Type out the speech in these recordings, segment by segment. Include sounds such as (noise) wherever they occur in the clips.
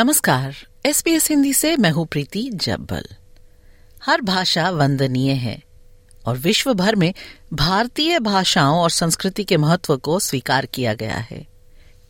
नमस्कार। S P S Hindi से मैं हूँ प्रीति जब्बल। हर भाषा वंदनीय है और विश्व भर में भारतीय भाषाओं और संस्कृति के महत्व को स्वीकार किया गया है।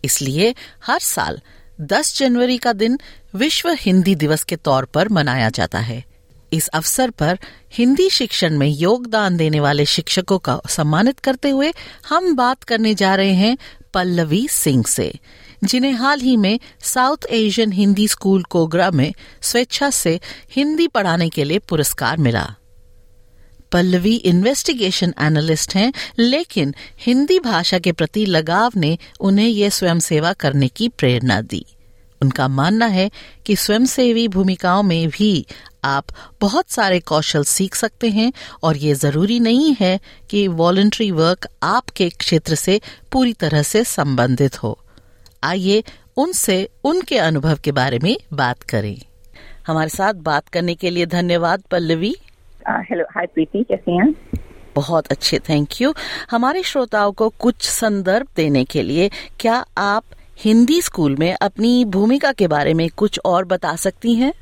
इसलिए हर साल 10 जनवरी का दिन विश्व हिंदी दिवस के तौर पर मनाया जाता है। इस अवसर पर हिंदी शिक्षण में योगदान देने वाले शिक्षकों का सम्मानित करते हुए हम बात करने जा रहे हैं पल्लवी सिंह से। जिन्हें हाल ही में South Asian Hindi school Kogarah में स्वेच्छा से हिंदी पढ़ाने के लिए पुरस्कार मिला। पल्लवी इन्वेस्टिगेशन एनालिस्ट हैं, लेकिन हिंदी भाषा के प्रति लगाव ने उन्हें यह स्वयं सेवा करने की प्रेरणा दी। उनका मानना है कि स्वयंसेवी भूमिकाओं में भी आप बहुत सारे कौशल सीख सकते हैं और ये ज़रूरी नहीं है कि वॉलंटरी वर्क आपके क्षेत्र से पूरी तरह से संबंधित हो। आइए उनसे उनके अनुभव के बारे में बात करें। हमारे साथ बात करने के लिए धन्यवाद पल्लवी। हेलो हाय प्रीति कैसे हैं? बहुत अच्छे थैंक यू हमारे श्रोताओं को कुछ संदर्भ देने के लिए क्या आप हिंदी स्कूल में अपनी भूमिका के बारे में कुछ और बता सकती हैं?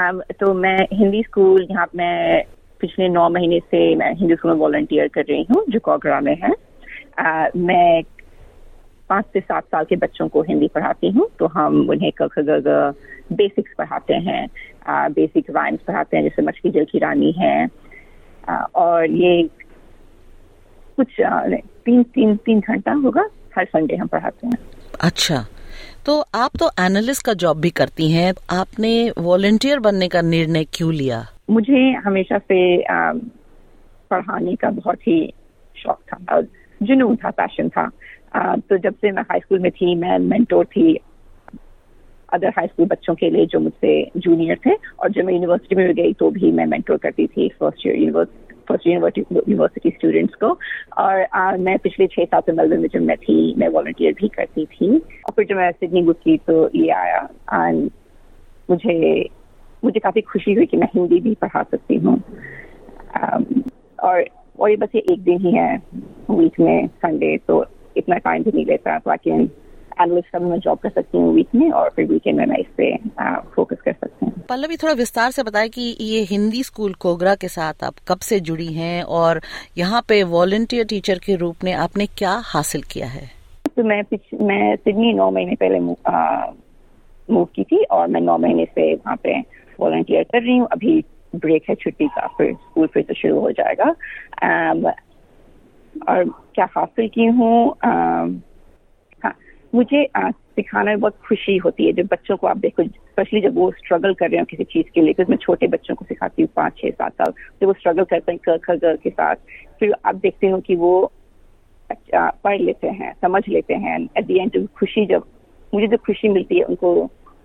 Um, तो मैं हिंदी स्कूल यहाँ मैं पिछले नौ महीने से मैं हिंदी स्कूल में वॉलंटियर कर रही हूँ जो कोगरा में है। Uh, मैं पाँच से सात साल के बच्चों को हिंदी पढ़ाती हूँ तो हम उन्हें क ख ग बेसिक्स पढ़ाते हैं। बेसिक राइम्स पढ़ाते हैं जैसे मछली जल की रानी है। आ, और ये कुछ आ, तीन तीन तीन घंटा होगा हर संडे हम पढ़ाते हैं। अच्छा तो आप तो एनालिस्ट का जॉब भी करती हैं आपने वॉलेंटियर बनने का निर्णय क्यों लिया? मुझे हमेशा से पढ़ाने का बहुत ही शौक था जुनून था पैशन था। तो जब से मैं हाई स्कूल में थी मैं मेंटोर थी अदर हाई स्कूल बच्चों के लिए जो मुझसे जूनियर थे और जब मैं यूनिवर्सिटी में गई तो भी मैं मेंटोर करती थी first year university first university students को और आ, मैं पिछले छह साल से मेलबर्न में जब मैं थी मैं वॉल्टियर भी करती थी। और फिर जब मैं सिडनी की तो ये आया एंड मुझे मुझे काफ़ी खुशी हुई कि मैं हिंदी भी पढ़ा सकती हूँ। और और ये बस ये एक दिन ही है वीक में संडे तो इतना टाइम भी नहीं लेता ताकि एनालिस्ट का मैं जॉब कर सकती हूँ वीक में और फिर वीकेंड में मैं इस पे फोकस कर सकती हूँ। पल्लवी थोड़ा विस्तार से बताएँ कि ये हिंदी स्कूल कोगरा के साथ आप कब से जुड़ी हैं और यहाँ पे वॉलेंटियर टीचर के रूप में आपने क्या हासिल किया है? तो मैं मैं सिडनी नौ महीने पहले मूव की थी और मैं नौ महीने से वहाँ पे वॉलंटियर कर रही हूँ। अभी ब्रेक है छुट्टी का फिर स्कूल फिर से शुरू हो जाएगा। और क्या हासिल की हूँ हाँ मुझे सिखाना में बहुत खुशी होती है जब बच्चों को आप देखो स्पेशली जब वो स्ट्रगल कर रहे हो किसी चीज़ के लिए क्योंकि मैं छोटे बच्चों को सिखाती हूँ पाँच छह सात साल जब वो स्ट्रगल करते हैं क ख ग के साथ फिर आप देखते हो कि वो अच्छा, पढ़ लेते हैं समझ लेते हैं एट दी एंड खुशी जब मुझे जो खुशी मिलती है उनको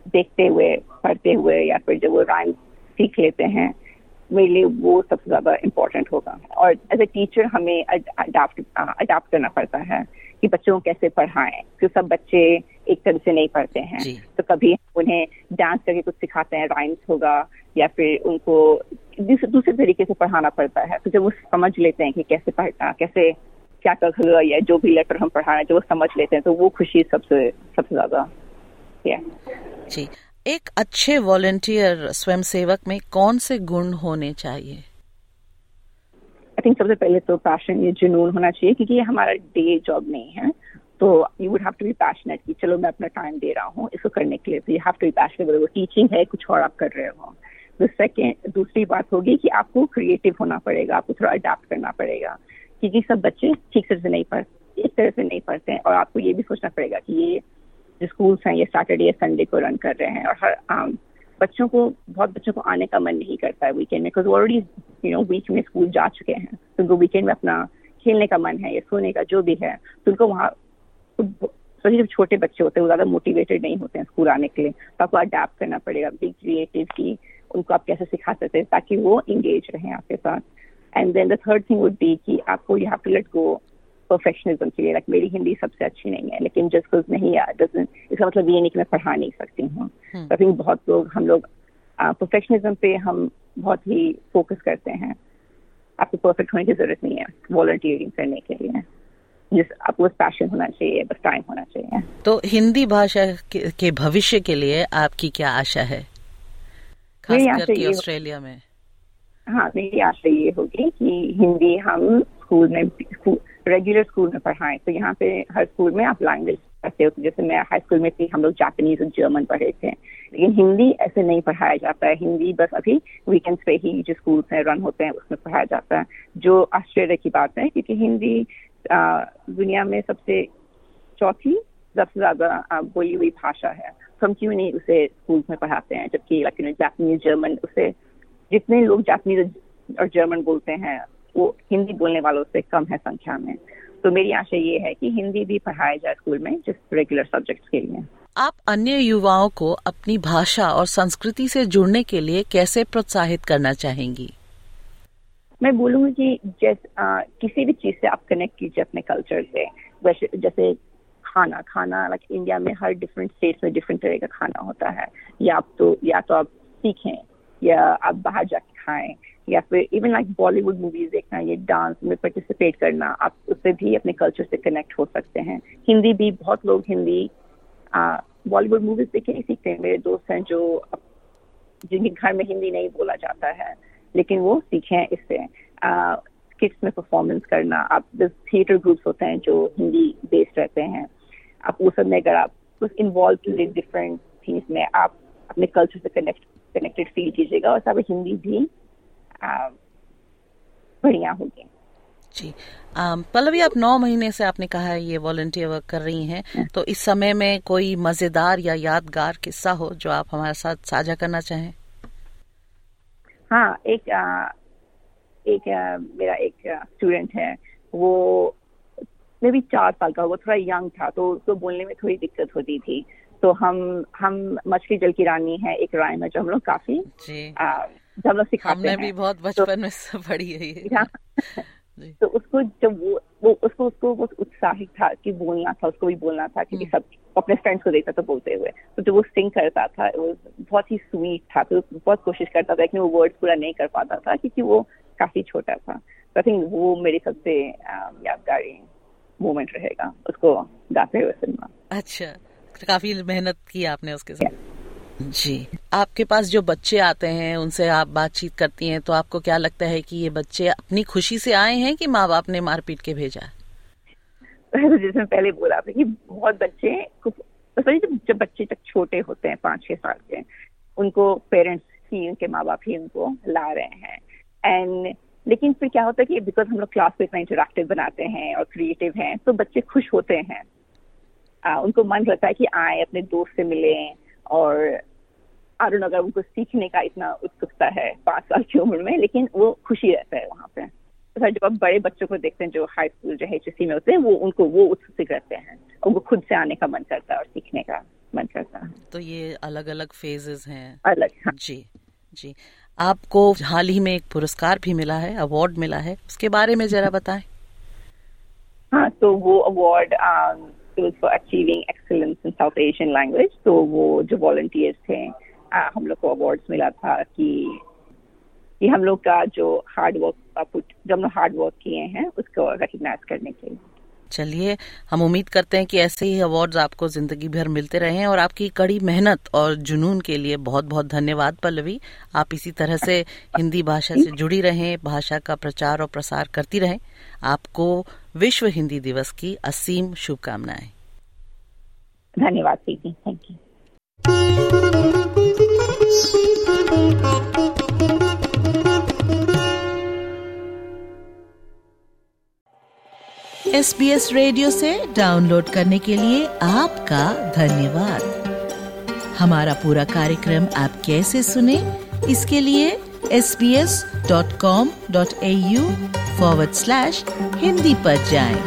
देखते हुए पढ़ते हुए या फिर जब वो राइम सीख लेते हैं मेरे लिए वो सबसे ज़्यादा इम्पोर्टेंट होगा। और एज ए टीचर हमें अडाप्ट अडाप्ट करना पड़ता है कि बच्चों को कैसे पढ़ाएँ क्योंकि सब बच्चे एक तरह से नहीं पढ़ते हैं। तो कभी उन्हें डांस करके कुछ सिखाते हैं राइम्स होगा या फिर उनको दूसरे तरीके से पढ़ाना पड़ता है। तो जब वो समझ लेते हैं कि कैसे पढ़ना कैसे क्या कर या जो भी लेटर हम पढ़ा रहे हैं जो वो समझ लेते हैं तो वो खुशी सबसे सबसे ज़्यादा जी। एक अच्छे वॉलेंटियर स्वयंसेवक में कौन से गुण होने चाहिए? आई थिंक सबसे पहले तो पैशन ये जुनून होना चाहिए, क्योंकि ये हमारा डे जॉब नहीं है। तो you would have to be passionate कि चलो मैं अपना टाइम दे रहा हूँ इसको करने के लिए। तो you have to be passionate वो टीचिंग है, कुछ और आप कर रहे हो। तो सेकेंड दूसरी बात होगी कि आपको क्रिएटिव होना पड़ेगा, आपको थोड़ा अडेप्ट करना पड़ेगा। क्योंकि सब बच्चे ठीक से नहीं पढ़ते इस तरह से नहीं पढ़ते और आपको ये भी सोचना पड़ेगा कि ये स्कूल्स हैं ये सैटरडे या संडे को रन कर रहे हैं और हर um, बच्चों को बहुत बच्चों को आने का मन नहीं करता है वीकेंड में because already you know week में स्कूल जा चुके हैं। तो उनको वीकेंड में अपना खेलने का मन है या सोने का जो भी है तो उनको वहाँ स्पेशली जब छोटे बच्चे होते हैं वो ज़्यादा मोटिवेटेड नहीं होते हैं स्कूल आने के लिए। तो आपको अडेप्ट करना पड़ेगा बी क्रिएटिव की उनको आप कैसे सिखा सकते हैं ताकि वो इंगेज रहें आपके साथ। And then the third thing would be कि आपको you have to let go perfectionism के लिए लाइक मेरी हिंदी सबसे अच्छी नहीं है लेकिन जस्ट बिकॉज़ नहीं यार इसका मतलब ये नहीं कि मैं पढ़ा नहीं सकती हूँ। आई थिंक बहुत लोग हम लोग परफेक्शनिज्म पे हम बहुत ही फोकस करते हैं। आपको परफेक्ट होने की ज़रूरत नहीं है वॉलंटियरिंग करने के लिए। जिस आपको बस पैशन होना चाहिए बस टाइम होना चाहिए। तो हिंदी भाषा के, के भविष्य के लिए आपकी क्या आशा है? खास करके ऑस्ट्रेलिया में। हाँ मेरी आशा ये होगी कि हिंदी हम स्कूल में रेगुलर स्कूल में पढ़ाएँ तो यहाँ पे हर स्कूल में आप लैंग्वेज पढ़ते हो। जैसे मैं हाई स्कूल में थी, हम लोग जापानीज और जर्मन पढ़े थे। लेकिन हिंदी ऐसे नहीं पढ़ाया जाता है। हिंदी बस अभी वीकेंड्स पे ही जो स्कूल में रन होते हैं, उसमें पढ़ाया जाता है। जो आश्चर्य की बात है, क्योंकि हिंदी दुनिया में सबसे चौथी सबसे ज़्यादा बोली हुई भाषा है। तो हम क्यों नहीं उसे स्कूल में पढ़ाते हैं? जबकि लाइक जापानीज जर्मन उसे जितने लोग जापानीज और जर्मन बोलते हैं वो हिंदी बोलने वालों से कम है संख्या में। तो मेरी आशा ये है कि हिंदी भी पढ़ाया जाए स्कूल में जिस रेगुलर सब्जेक्ट के लिए। आप अन्य युवाओं को अपनी भाषा और संस्कृति से जुड़ने के लिए कैसे प्रोत्साहित करना चाहेंगी? मैं बोलूँगी कि जैसे किसी भी चीज़ से आप कनेक्ट कीजिए अपने कल्चर से। वैसे जैसे खाना खाना लाइक इंडिया में हर डिफरेंट स्टेट्स में डिफरेंट तरह का खाना होता है। या आप तो या तो आप सीखें। या आप बाहर जाके खाएँ, या फिर इवन लाइक बॉलीवुड मूवीज़ देखना, ये डांस में पार्टिसिपेट करना, आप उससे भी अपने कल्चर से कनेक्ट हो सकते हैं। हिंदी भी, बहुत लोग हिंदी बॉलीवुड मूवीज़ देख के नहीं सीखते हैं। मेरे दोस्त हैं जो जिनके घर में हिंदी नहीं बोला जाता है, लेकिन वो सीखे हैं इससे। किड्स में परफॉर्मेंस करना, आप थिएटर ग्रुप्स होते हैं जो हिंदी बेस्ड रहते हैं। आप वो सब में अगर आप, कुछ इन्वॉल्व डिफरेंट थिंग्स में आप अपने कल्चर से कनेक्ट कनेक्टेड फील कीजिएगा और सब हिंदी भी बढ़िया होगी। जी पल्लवी आप नौ महीने से आपने कहा है ये वॉलंटियर वर्क कर रही हैं हाँ। तो इस समय में कोई मज़ेदार या यादगार किस्सा हो जो आप हमारे साथ साझा करना चाहें? हाँ एक आ, एक आ, मेरा एक स्टूडेंट है वो मे भी चार साल का वो थोड़ा यंग था तो उसको तो बोलने में थोड़ी दिक्कत होती थी। तो हम हम मछली जल की रानी है एक राय है जो हम लोग काफ़ी जब लोग सिखाते हमने हैं। भी बहुत बचपन तो, में सब पढ़ी है ये। (laughs) (laughs) तो उसको जब वो वो उसको उसको बहुत उत्साहित था कि बोलना था उसको भी बोलना था क्योंकि हम्म। सब अपने फ्रेंड्स को देखता था बोलते हुए। तो जब वो सिंग करता था वो बहुत ही स्वीट था तो बहुत कोशिश करता था लेकिन वो वर्ड पूरा नहीं कर पाता था क्योंकि वो काफ़ी छोटा था। तो आई थिंक वो मेरी सबसे यादगारी मोमेंट रहेगा उसको गाते हुए सुनना। अच्छा। काफ़ी मेहनत की आपने उसके साथ। जी। आपके पास जो बच्चे आते हैं, उनसे आप बातचीत करती हैं तो आपको क्या लगता है कि ये बच्चे अपनी खुशी से आए हैं कि माँ बाप ने मारपीट के भेजा? तो (laughs) जैसे पहले बोला कि बहुत बच्चे जब जब बच्चे तक छोटे होते हैं पाँच छह साल के, उनको पेरेंट्स ही, उनके माँ बाप ही उनको ला रहे हैं। एंड लेकिन फिर क्या होता है कि बिकॉज़ हम लोग क्लास को इतना इंटरेक्टिव बनाते हैं और क्रिएटिव हैं तो बच्चे खुश होते हैं। आ, उनको मन रहता है कि आए अपने दोस्त से मिले और अरुण अगर उनको सीखने का इतना उत्सुकता है पाँच साल की उम्र में लेकिन वो खुशी रहता है वहाँ पे। तो जब आप बड़े बच्चों को देखते हैं जो हाई स्कूल जो एच में होते हैं वो उनको वो उत्सुक रहते हैं। वो खुद से आने का मन करता है और सीखने का मन करता है। तो ये अलग अलग फेजेस हैं। अलग हाँ। जी जी। आपको हाल ही में एक पुरस्कार भी मिला है अवार्ड मिला है उसके बारे में जरा बताएँ। हाँ तो वो award for achieving excellence in South Asian language तो वो जो वॉल्टियर्स थे हम लोग को अवार्ड्स मिला था कि कि हम लोग का जो हार्ड वर्क हम लोग हार्ड वर्क किए हैं, उसको रिकग्नाइज करने के लिए। चलिए, हम उम्मीद करते हैं कि ऐसे ही अवार्ड्स आपको ज़िंदगी भर मिलते रहे और आपकी कड़ी मेहनत और जुनून के लिए बहुत बहुत धन्यवाद, पल्लवी। आप इसी तरह से हिंदी भाषा से जुड़ी रहें, भाषा का प्रचार और प्रसार करती रहें। आपको विश्व हिंदी दिवस की असीम शुभकामनाएँ। धन्यवाद thank you S B S radio से डाउनलोड करने के लिए आपका धन्यवाद हमारा पूरा कार्यक्रम आप कैसे सुने, इसके लिए S B S dot com dot A U forward slash Hindi पर जाएँ।